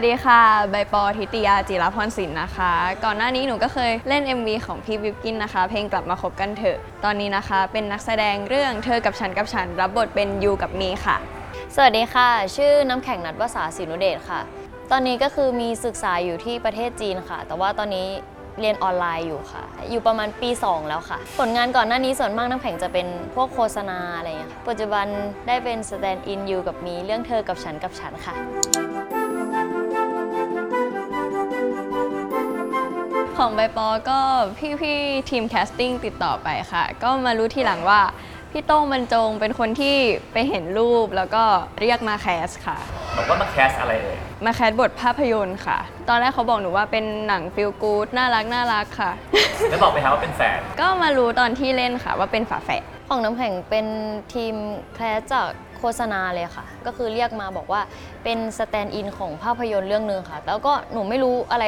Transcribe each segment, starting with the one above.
วัสดีค่ะ ใบปอทิติยาจิรพรศิลป์นะคะ ก่อนหน้านี้หนูก็เคยเล่น MV ของพี่วิวกินนะคะ เพลงกลับมาคบกันเถอะ ตอนนี้นะคะ เป็นนักแสดงเรื่องเธอกับฉันกับฉัน รับบทเป็นยูกับมีค่ะ สวัสดีค่ะ ชื่อน้ำแข็งนัดวสาศินุเดชค่ะ ตอนนี้ก็คือมีศึกษาอยู่ที่ประเทศจีนค่ะ แต่ว่าตอนนี้เรียนออนไลน์อยู่ค่ะ อยู่ประมาณปี 2 แล้วค่ะ ผลงานก่อนหน้านี้ส่วนมากน้ำแข็งจะเป็นพวกโฆษณาอะไรอย่างเงี้ยปัจจุบันได้เป็น stand-in ยูกับมีเรื่องเธอกับฉันกับฉันค่ะ ของใบปอก็พี่ๆทีม casting ติดต่อไปค่ะ ก็มารู้ทีหลังว่าพี่โต้งบรรจงเป็นคนที่ไปเห็นรูปแล้วก็เรียกมา cast ค่ะ บอกว่ามา cast อะไรเอ่ยมา cast บทภาพยนตร์ค่ะ ตอนแรกเขาบอกหนูว่าเป็นหนัง feel good น่ารักน่ารักค่ะ แล้วบอกไปครับว่าเป็นแฝด ก็มารู้ตอนที่เล่นค่ะว่าเป็นฝาแฝดของน้ำแข็งเป็นทีม cast จาก โฆษณาเลยค่ะ ก็คือเรียกมาบอกว่าเป็น stand-in ของภาพยนตร์เรื่องหนึ่งค่ะ แล้วก็หนูไม่รู้อะไร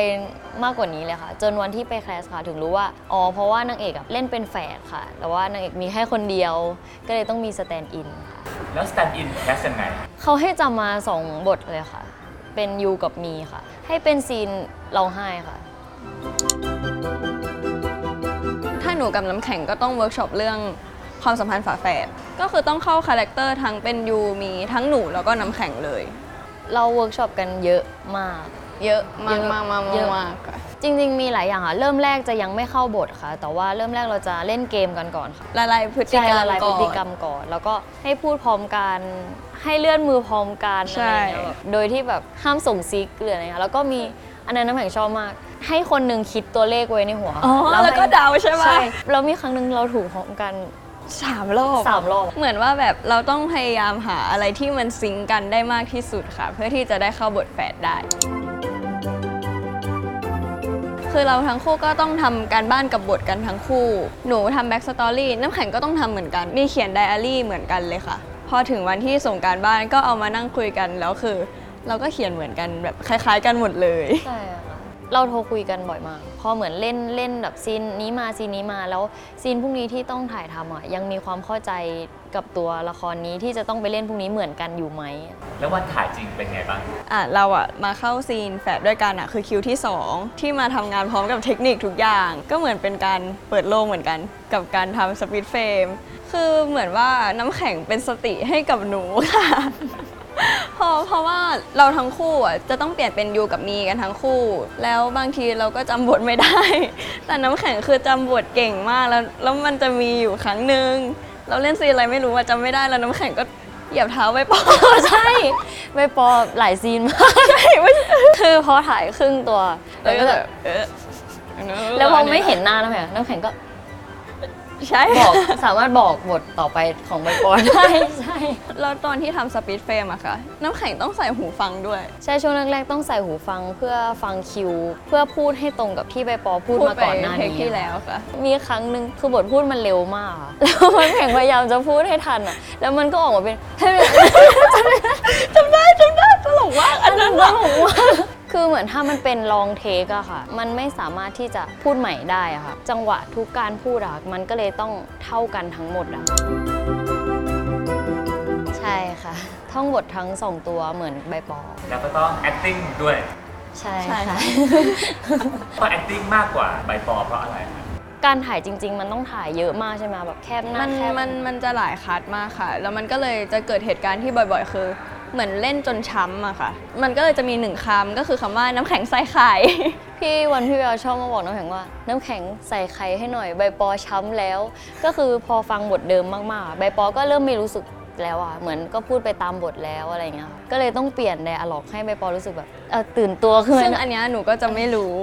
มากกว่านี้เลยค่ะ จนวันที่ไป cast ค่ะถึงรู้ว่า อ๋อ เพราะว่านางเอกอะเล่นเป็นแฝดค่ะ แต่ว่านางเอกมีแค่คนเดียว ก็เลยต้องมี stand-in ค่ะ แล้ว stand-in cast ยังไง เขาให้จำมาสองบทเลยค่ะ เป็นยูกับมีค่ะ ให้เป็น sceneร้องไห้ค่ะถ้าหนูกับน้ำแข็งก็ต้องเวิ shop เรื่อง ความสัมพันธ์ฝาแฝดก็คือต้องเข้า character ทั้งเป็นยูมีทั้งหนูแล้วก็น้ำแข็งเลย เราเวิร์กช็อปกันเยอะมาก เยอะมากเยอะมากมากเยอะ มากค่ะจริง ๆ มีหลายอย่างค่ะ เริ่มแรกจะยังไม่เข้าบทค่ะ แต่ว่าเริ่มแรกเราจะเล่นเกมกันก่อนค่ะละลายพฤติใช่กรรมละลายพฤติกรรอน มก่อน แล้วก็ให้พูดพร้อมกัน ให้เลื่อนมือพร้อมกันใช่ อะไรอย่างเงี้ยแบบโดยที่แบบห้ามส่งซิกหรืออะไรเงี้ยแล้วก็มีอันนั้นน้ำแข็งชอบมาก ให้คนหนึ่งคิดตัวเลขไว้ในหัวอ๋อให้แล้วก็เดาใช่ไหม ใช่แล้วมีครั้งหนึ่งเราถูกพร้อมกัน สามรอบสามรอบ เหมือนว่าแบบเราต้องพยายามหาอะไรที่มัน sync กันได้มากที่สุดค่ะ เพื่อที่จะได้เข้าบทแฝดได้ คือเราทั้งคู่ก็ต้องทำการบ้านกับบทกันทั้งคู่ หนูทำ backstory น้ำแข็งก็ต้องทำเหมือนกัน มีเขียนไดอารี่เหมือนกันเลยค่ะ พอถึงวันที่ส่งการบ้านก็เอามานั่งคุยกันแล้วคือ เราก็เขียนเหมือนกันแบบคล้าย ๆ กันหมดเลย ใช่ค่ะ เราโทรคุยกันบ่อยมาก พอเหมือนเล่นเล่นแบบ scene นี้มา scene นี้มาแล้ว scene พรุ่งนี้ที่ต้องถ่ายทำอะยังมีความเข้าใจกับตัวละครนี้ที่จะต้องไปเล่นพรุ่งนี้เหมือนกันอยู่ไหม แล้ววันถ่ายจริงเป็นไงบ้าง อะเราอะมาเข้า scene แฝดด้วยกันอะคือคิวที่ 2 ที่มาทำงานพร้อมกับเทคนิคทุกอย่าง ก็เหมือนเป็นการเปิดโลกเหมือนกัน กับการทำ split frameคือเหมือนว่าน้ำแข็งเป็นสติให้กับหนูค่ะ เพราะเพราะว่าเราทั้งคู่อะจะต้องเปลี่ยนเป็นยูกับมีกันทั้งคู่ แล้วบางทีเราก็จำบทไม่ได้ แต่น้ำแข็งคือจำบทเก่งมากแล้วแล้วมันจะมีอยู่ครั้งหนึ่งเราเล่นซีนอะไรไม่รู้ว่าจำไม่ได้แล้วน้ำแข็งก็เหยียบเท้าไปปอใช่ ไม่ปอหลายซีนมากคือพอถ่ายครึ่งตัวแล้วก็แบบ เออแล้วพอไม่เห็นหน้าน้ำแข็งน้ำแข็งก็ ใช่บอกสามารถบอกบทต่อไปของใบปอได้ใช่แล้วตอนที่ทำสปีดเฟรมอะค่ะ น้ำแข็งต้องใส่หูฟังด้วย ใช่ช่วงแรกๆต้องใส่หูฟังเพื่อฟังคิว เพื่อพูดให้ตรงกับที่ใบปอพูดมาก่อนหน้าเทคนี้ที่แล้วค่ะ มีครั้งหนึ่งคือบทพูดมันเร็วมากอะแล้วมันแข่งพยายามจะพูดให้ทันอะแล้วมันก็ออกมาเป็นจำได้จำได้ตลกมากอันนั้นตลกมาก คือเหมือนถ้ามันเป็นลองเทคอะค่ะ มันไม่สามารถที่จะพูดใหม่ได้อะค่ะ จังหวะทุกการพูดอะมันก็เลยต้องเท่ากันทั้งหมดอะใช่ค่ะ ท่องบททั้งสองตัวเหมือนใบปอ แล้วก็ต้อง acting ด้วยใช่ใช่ค่ะ เพราะ acting มากกว่าใบปอเพราะอะไรครับการถ่ายจริง ๆ มันต้องถ่ายเยอะมากใช่ไหมแบบแคบหน้ามันแคบมันมันจะหลายคัดมากค่ะ แล้วมันก็เลยจะเกิดเหตุการณ์ที่บ่อย ๆ คือ เหมือนเล่นจนช้ำอะค่ะ มันก็เลยจะมีหนึ่งคำก็คือคำว่าน้ำแข็งใส่ไข่ พี่วันพี่เวลชอบมาบอกน้ำแข็งว่า น้ำแข็งใส่ไข่ให้หน่อย ใบปอช้ำแล้ว ก็คือพอฟังบทเดิมมากๆอะใบปอก็เริ่มไม่รู้สึกแล้วอะเหมือนก็พูดไปตามบทแล้วอะไรเงี้ยก็เลยต้องเปลี่ยนไดอะล็อกให้ใบปอรู้สึกแบบเออตื่นตัวขึ้นซึ่งมาอันเนี้ยหนูก็จะไม่รู้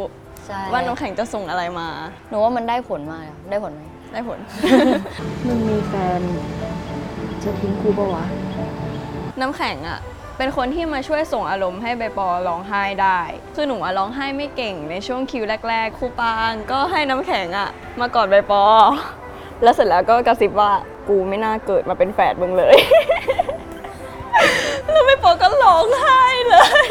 ใช่ว่าน้ำแข็งจะส่งอะไรมา หนูว่ามันได้ผลมากอะได้ผลไหมได้ผล มึงมีแฟน จะทิ้งกูปะวะ น้ำแข็งอะเป็นคนที่มาช่วยส่งอารมณ์ให้ใบปอร้องไห้ได้ คือหนูอะร้องไห้ไม่เก่งในช่วงคิวแรก ๆ ครูปางก็ให้น้ำแข็งอะมากอดใบปอ แล้วเสร็จแล้วก็กระซิบว่ากูไม่น่าเกิดมาเป็นแฝดมึงเลย แล้วใบปอก็ร้องไห้เลย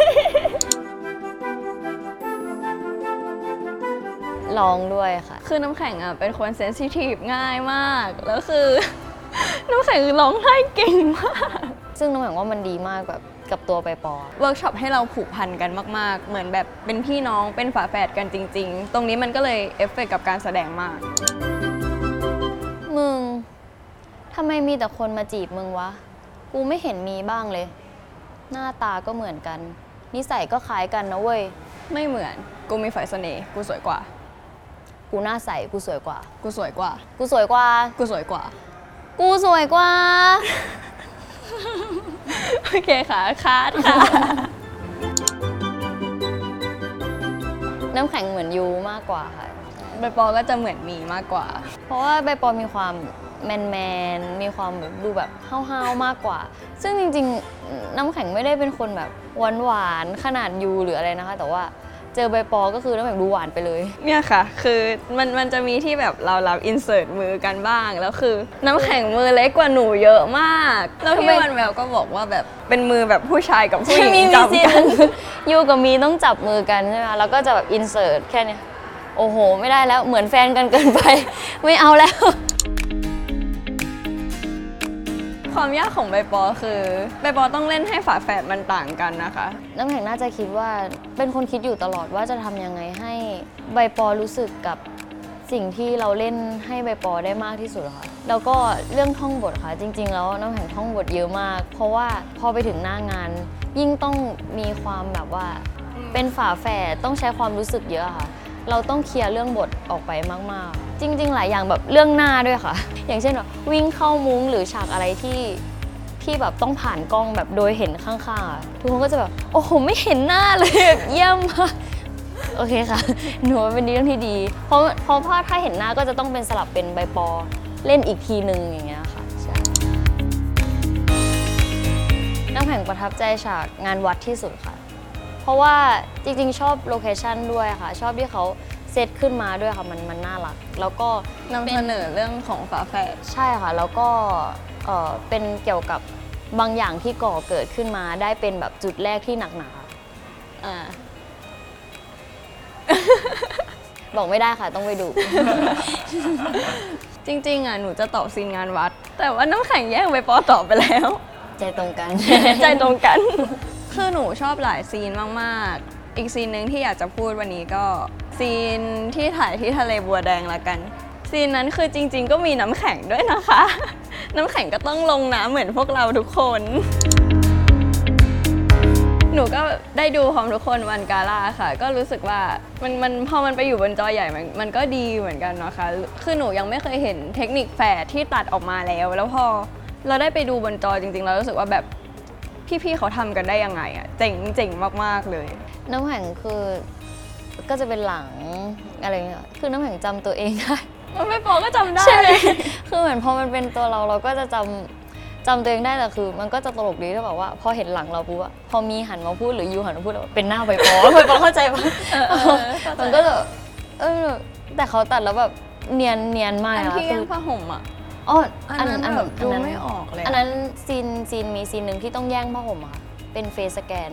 ร้องด้วยค่ะ คือน้ำแข็งอะเป็นคน sensitive ง่ายมาก แล้วคือ น้ำแข็งคือร้องไห้เก่งมาก ซึ่งน้ำแข็งว่ามันดีมากแบบกับตัวใบปอเวิร์กช็อปให้เราผูกพันกันมาก ๆ เหมือนแบบเป็นพี่น้องเป็นฝาแฝดกันจริง ๆ ตรงนี้มันก็เลยเอฟเฟกต์กับการแสดงมาก มึงทำไมมีแต่คนมาจีบมึงวะ กูไม่เห็นมีบ้างเลย หน้าตาก็เหมือนกัน นิสัยก็คล้ายกันนะเว้ย ไม่เหมือน กูมีฝ่ายเสน่ห์กูสวยกว่า กูหน้าใส กูสวยกว่า กูสวยกว่า กูสวยกว่า กูสวยกว่า กูสวยกว่า โอเคค่ะคาดค่ะ น้ำแข็งเหมือนยูมากกว่าค่ะ ใบปอก็จะเหมือนมีมากกว่า เพราะว่าใบปอมีความแมนแมนๆมีความแบบดูแบบห้าวๆมากกว่า ซึ่งจริงๆ น้ำแข็งไม่ได้เป็นคนแบบหวานหวานๆขนาดยูหรืออะไรนะคะ แต่ว่า เจอใบปอก็คือน้ำแข็งดูหวานไปเลย เนี่ยค่ะ คือมันมันจะมีที่แบบเรารับอินเสิร์ตมือกันบ้าง แล้วคือ น้ำแข็งมือเล็กกว่าหนูเยอะมาก แล้วพี่ทำไม วันแววก็บอกว่าแบบเป็นมือแบบผู้ชายกับผู้หญิมีงมีจับซีนกันยูกับมีต้องจับมือกันใช่ไหมแล้วก็จะแบบอินเสิร์ตแค่เนี้ยโอ้โห ไม่ได้แล้วเหมือนแฟนกันเกินไป ไม่เอาแล้ว ความยากของใบปอคือใบปอต้องเล่นให้ฝาแฝดมันต่างกันนะคะ น้ำแข็งน่าจะคิดว่าเป็นคนคิดอยู่ตลอดว่าจะทำยังไงให้ใบปอรู้สึกกับสิ่งที่เราเล่นให้ใบปอได้มากที่สุดค่ะ แล้วก็เรื่องท่องบทค่ะ จริง ๆ แล้วน้ำแข็งท่องบทเยอะมาก เพราะว่าพอไปถึงหน้างาน ยิ่งต้องมีความแบบว่า เป็นฝาแฝดต้องใช้ความรู้สึกเยอะค่ะ เราต้องเคลียร์เรื่องบทออกไปมากๆ จริง ๆ หลายอย่างแบบเรื่องหน้าด้วยค่ะ อย่างเช่นแบบวิ่งเข้ามุ้งหรือฉากอะไรที่ที่แบบต้องผ่านกล้องแบบโดยเห็นข้างๆอะทุกคนก็จะแบบโอ้โหไม่เห็นหน้าเลยแบบเยี่ยมมากโอเคค่ะ หนูว่าเป็นเรื่องที่ดี เพราะเพราะว่าถ้าเห็นหน้าก็จะต้องเป็นสลับเป็นใบปอ เล่นอีกทีหนึ่งอย่างเงี้ยค่ะใช่น้ำแข็งประทับใจฉากงานวัดที่สุดค่ะ เพราะว่าจริงๆ ชอบโลเคชันด้วยค่ะ ชอบที่เขา เซตขึ้นมาด้วยค่ะมันมันน่ารัก แล้วก็นำเสนอเรื่องของฝาแฝดใช่ค่ะ แล้วก็เอ่อเป็นเกี่ยวกับบางอย่างที่ก่อเกิดขึ้นมาได้เป็นแบบจุดแรกที่หนักหนาอ่า บอกไม่ได้ค่ะต้องไปดู จริง ๆ อะ หนูจะตอบซีนงานวัด แต่ว่าน้ำแข็งแย่งใบปอตอบไปแล้ว ใจตรงกัน ใจตรงกัน คือหนูชอบหลายซีนมาก ๆ อีกซีนหนึ่งที่อยากจะพูดวันนี้ก็ ซีนที่ถ่ายที่ทะเลบัวแดงละกัน ซีนนั้นคือจริง ๆ ก็มีน้ำแข็งด้วยนะคะ น้ำแข็งก็ต้องลงน้ำเหมือนพวกเราทุกคน หนูก็ได้ดูพร้อมทุกคนวันกาล่าค่ะ ก็รู้สึกว่ามันมันพอมันไปอยู่บนจอใหญ่มันมันก็ดีเหมือนกันเนาะคะคือหนูยังไม่เคยเห็นเทคนิคแฝดที่ตัดออกมาแล้ว แล้วพอเราได้ไปดูบนจอจริงๆเรารู้สึกว่าแบบพี่ๆเขาทำกันได้ยังไงอะเจ๋งเจ๋งมากๆเลย น้ำแข็งคือ ก็จะเป็นหลังอะไรเงี้ยคือน้ำแข็งจำตัวเองได้ มันไม่พอก็จำได้ ใช่ไหม คือเหมือนพอมันเป็นตัวเราเราก็จะจำจำตัวเองได้แต่คือ มันก็จะตลกดีที่แบบว่า พอเห็นหลังเราปุ๊บอะพอมีหันมาพูดหรือยูหันมาพูดแล้วเป็นหน้าใบปอใบปอเข้าใจปะมันก็จะเออแต่เขาตัดแล้วแบบเนียนเนียนมากอันอะที่คืยังอผ้าห่มอะ อ๋ออันนั้นแบบดูไม่ออกเลยอะ อันนั้น scene scene มี scene หนึ่งที่ต้องแย่งผ้าห่มอะค่ะ เป็น face scan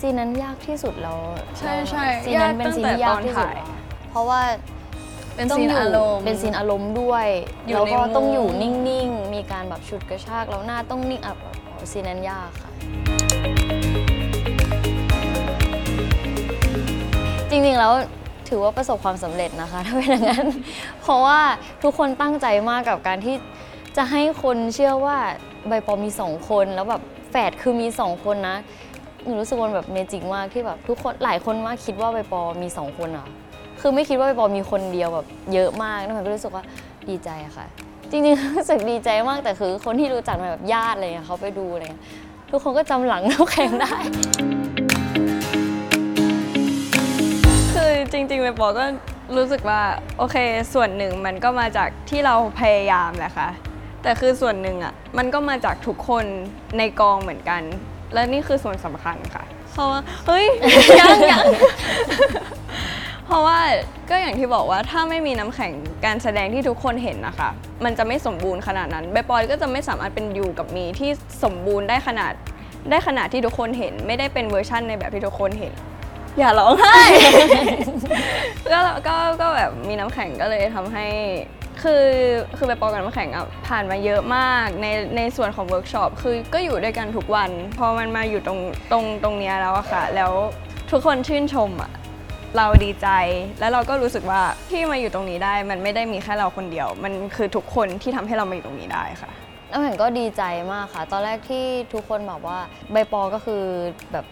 scene นั้นยากที่สุดแล้วใช่ใช่ scene นั้นเป็น scene ที่ยากที่สุดยากตั้งแต่ตอนถ่ายอะเพราะว่าเป็นต้อง scene อยู่อารมณ์เป็น scene อารมณ์ด้วยอยู่แล้วในก็ต้องมุมอยู่นิ่งๆ มีการแบบฉุดกระชากแล้วหน้าต้องนิ่งอะ scene นั้นยากค่ะ จริงๆแล้วถือว่าประสบความสำเร็จนะคะ ถ้าเป็นอย่างนั้น เพราะว่าทุกคนตั้งใจมากกับการที่จะให้คนเชื่อว่าใบปอมีสองคนแล้วแบบแฝดคือมีสองคนนะหนูรู้สึกว่ามันแบบเมจิกมากที่แบบทุกคนหลายคนมากคิดว่าใบปอมีสองคนอะคือไม่คิดว่าใบปอมีคนเดียวแบบเยอะมากนะมันก็รู้สึกว่าดีใจอะค่ะ จริงๆรู้สึกดีใจมากแต่คือ คนที่รู้จักมาแบบญาติอะไรเงี้ยเขาไปดูอะไรเงี้ยทุกคนก็จำหลังน้ำแข็งได้ คือจริงๆไปปอก็รู้สึกว่าโอเคส่วนหนึ่งมันก็มาจากที่เราพยายามแหละค่ะ แต่คือส่วนหนึ่งอะมันก็มาจากทุกคนในกองเหมือนกัน และนี่คือส่วนสำคัญค่ะเพราะว่าเฮ้ย ยังยังเพราะว่าก็อย่างที่บอกว่าถ้าไม่มีน้ำแข็งการแสดงที่ทุกคนเห็นนะคะ มันจะไม่สมบูรณ์ขนาดนั้นใบปอยก็จะไม่สามารถเป็นอยู่กับมีที่สมบูรณ์ได้ขนาดได้ขนาดที่ทุกคนเห็น ไม่ได้เป็นเวอร์ชั่นในแบบที่ทุกคนเห็น อย่าร้องไห้ก็ก็ก็แบบมีน้ำแข็งก็เลยทำให้ คือคือใบปอกับน้ำแข็งอะผ่านมาเยอะมากในในส่วนของเวิร์กช็อปคือก็อยู่ด้วยกันทุกวัน พอมันมาอยู่ตรงตรงตรงเนี้ยแล้วอะค่ะ แล้วทุกคนชื่นชมอะเราดีใจ แล้วเราก็รู้สึกว่าที่มาอยู่ตรงนี้ได้ มันไม่ได้มีแค่เราคนเดียว มันคือทุกคนที่ทำให้เรามาอยู่ตรงนี้ได้ค่ะน้ำแข็งก็ดีใจมากค่ะ ตอนแรกที่ทุกคนบอกว่าใบปอก็คือแบบ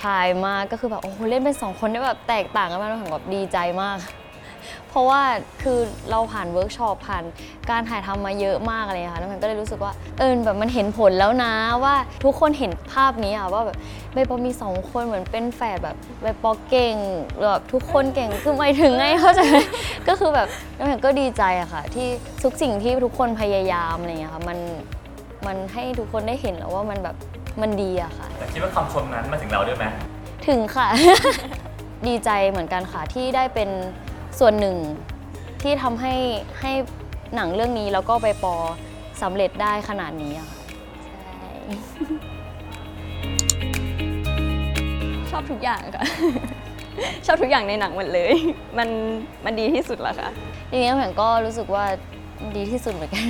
shine มากก็คือแบบโอ้โหเล่นเป็นสองคนได้แบบแตกต่างกันมากน้ำแข็งแบบดีใจมาก เพราะว่าคือเราผ่านเวิร์กช็อปผ่านการถ่ายทำมาเยอะมากเลยค่ะน้ำแข็งก็เลยรู้สึกว่าเออแบบมันเห็นผลแล้วนะว่าทุกคนเห็นภาพนี้อะว่าแบบใบปอมีสองคนเหมือนเป็นแฝดแบบใบปอเก่งแบบทุกคนเก่งคือไม่ถึงไงเข้าใจไหมก็คือแบบน้ำแข็งก็ดีใจอะค่ะ ที่ทุกสิ่งที่ทุกคนพยายามอะไรอย่างเงี้ยค่ะมันมันให้ทุกคนได้เห็นแล้วว่ามันแบบมันดีอะค่ะ แต่คิดว่าคำชมนั้นมาถึงเราด้วยไหมถึงค่ะ ดีใจเหมือนกันค่ะที่ได้เป็น ส่วนหนึ่งที่ทำให้ให้หนังเรื่องนี้แล้วก็ไปปอสำเร็จได้ขนาดนี้อะค่ะใช่ชอบทุกอย่างค่ะ ชอบทุกอย่างในหนังหมดเลย มันมันดีที่สุดแล้วค่ะ ทีนี้น้ำแข็งก็รู้สึกว่าดีที่สุดเหมือนกัน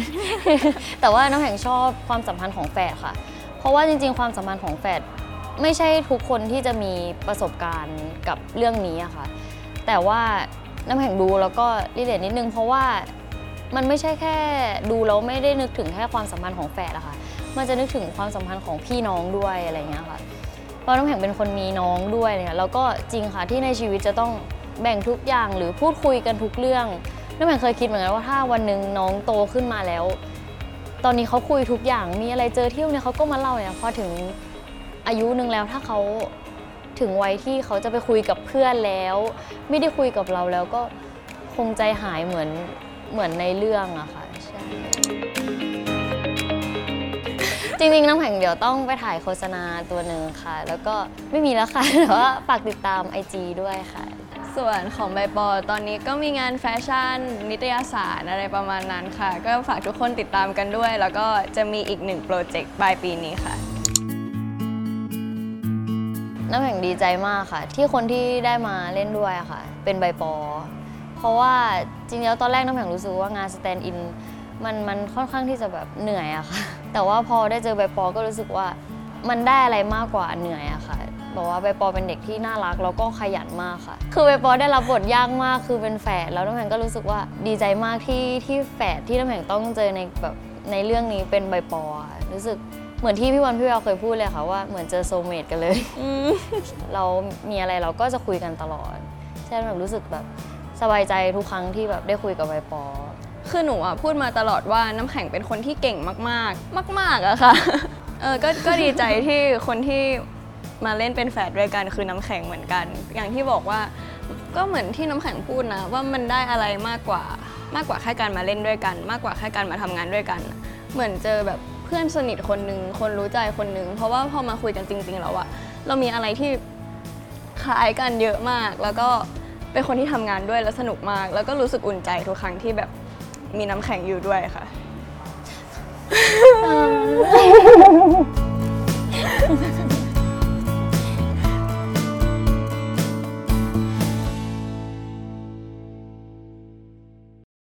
แต่ว่าน้ำแข็งชอบความสัมพันธ์ของแฝดค่ะ เพราะว่าจริง ๆ ความสัมพันธ์ของแฝดไม่ใช่ทุกคนที่จะมีประสบการณ์กับเรื่องนี้อะค่ะ แต่ว่า น้ำแข็งดูแล้วก็รีเลทนิดนึง เพราะว่ามันไม่ใช่แค่ดูแล้วไม่ได้นึกถึงแค่ความสัมพันธ์ของแฝดอะค่ะ มันจะนึกถึงความสัมพันธ์ของพี่น้องด้วยอะไรเงี้ยค่ะเพราะน้ำแข็งเป็นคนมีน้องด้วยเนี่ยแล้วก็จริงค่ะที่ในชีวิตจะต้องแบ่งทุกอย่างหรือพูดคุยกันทุกเรื่องน้ำแข็งเคยคิดเหมือนกันว่าถ้าวันหนึ่งน้องโตขึ้นมาแล้ว ตอนนี้เขาคุยทุกอย่างมีอะไรเจอเที่ยวเนี่ยเขาก็มาเล่าเนี่ยพอถึงอายุหนึ่งแล้วถ้าเขา ถึงวัยที่เขาจะไปคุยกับเพื่อนแล้ว ไม่ได้คุยกับเราแล้วก็คงใจหายเหมือนเหมือนในเรื่องอะค่ะใช่จริงๆน้ำแข็งเดี๋ยวต้องไปถ่ายโฆษณาตัวหนึ่งค่ะ แล้วก็ไม่มีแล้วค่ะแต่ว่าฝากติดตาม IG ด้วยค่ะ ส่วนของใบปอตอนนี้ก็มีงานแฟชั่น นิตยสารอะไรประมาณนั้นค่ะ ก็ฝากทุกคนติดตามกันด้วย แล้วก็จะมีอีกหนึ่งโปรเจกต์ปลายปีนี้ค่ะ น้ำแข็งดีใจมากค่ะ ที่คนที่ได้มาเล่นด้วยอะค่ะ เป็นใบปอ เพราะว่าจริงๆแล้วตอนแรกน้ำแข็งรู้สึกว่างาน stand-in มันมันค่อนข้างที่จะแบบเหนื่อยอะค่ะ แต่ว่าพอได้เจอใบปอก็รู้สึกว่ามันได้อะไรมากกว่าเหนื่อยอะค่ะบอกว่าใบปอเป็นเด็กที่น่ารักแล้วก็ขยันมากค่ะ คือใบปอได้รับบทยากมากคือเป็นแฝดแล้วน้ำแข็งก็รู้สึกว่าดีใจมากที่ที่แฝดที่น้ำแข็งต้องเจอในแบบในเรื่องนี้เป็นใบปอรู้สึก เหมือนที่พี่วันพี่แววเคยพูดเลยค่ะว่าเหมือนเจอ soulmate กันเลยอืมเรามีอะไรเราก็จะคุยกันตลอดใช่แบบรู้สึกแบบสบายใจทุกครั้งที่แบบได้คุยกับใบปอคือหนูอะพูดมาตลอดว่าน้ำแข็งเป็นคนที่เก่งมากๆ มากๆอะค่ะเออก็ก็ดีใจที่คนที่มาเล่นเป็นแฝดด้วยกันคือน้ำแข็งเหมือนกัน อย่างที่บอกว่าก็เหมือนที่น้ำแข็งพูดนะ ว่ามันได้อะไรมากกว่ามากกว่าแค่การมาเล่นด้วยกัน มากกว่าแค่การมาทำงานด้วยกัน เหมือนเจอแบบเพื่อนสนิทคนหนึ่งคนรู้ใจคนหนึ่งเพราะว่าพอมาคุยกันจริง ๆ แล้วอะเรามีอะไรที่คล้ายกันเยอะมาก แล้วก็เป็นคนที่ทำงานด้วยแล้วสนุกมาก แล้วก็รู้สึกอุ่นใจทุกครั้งที่แบบมีน้ำแข็งอยู่ด้วยค่ะ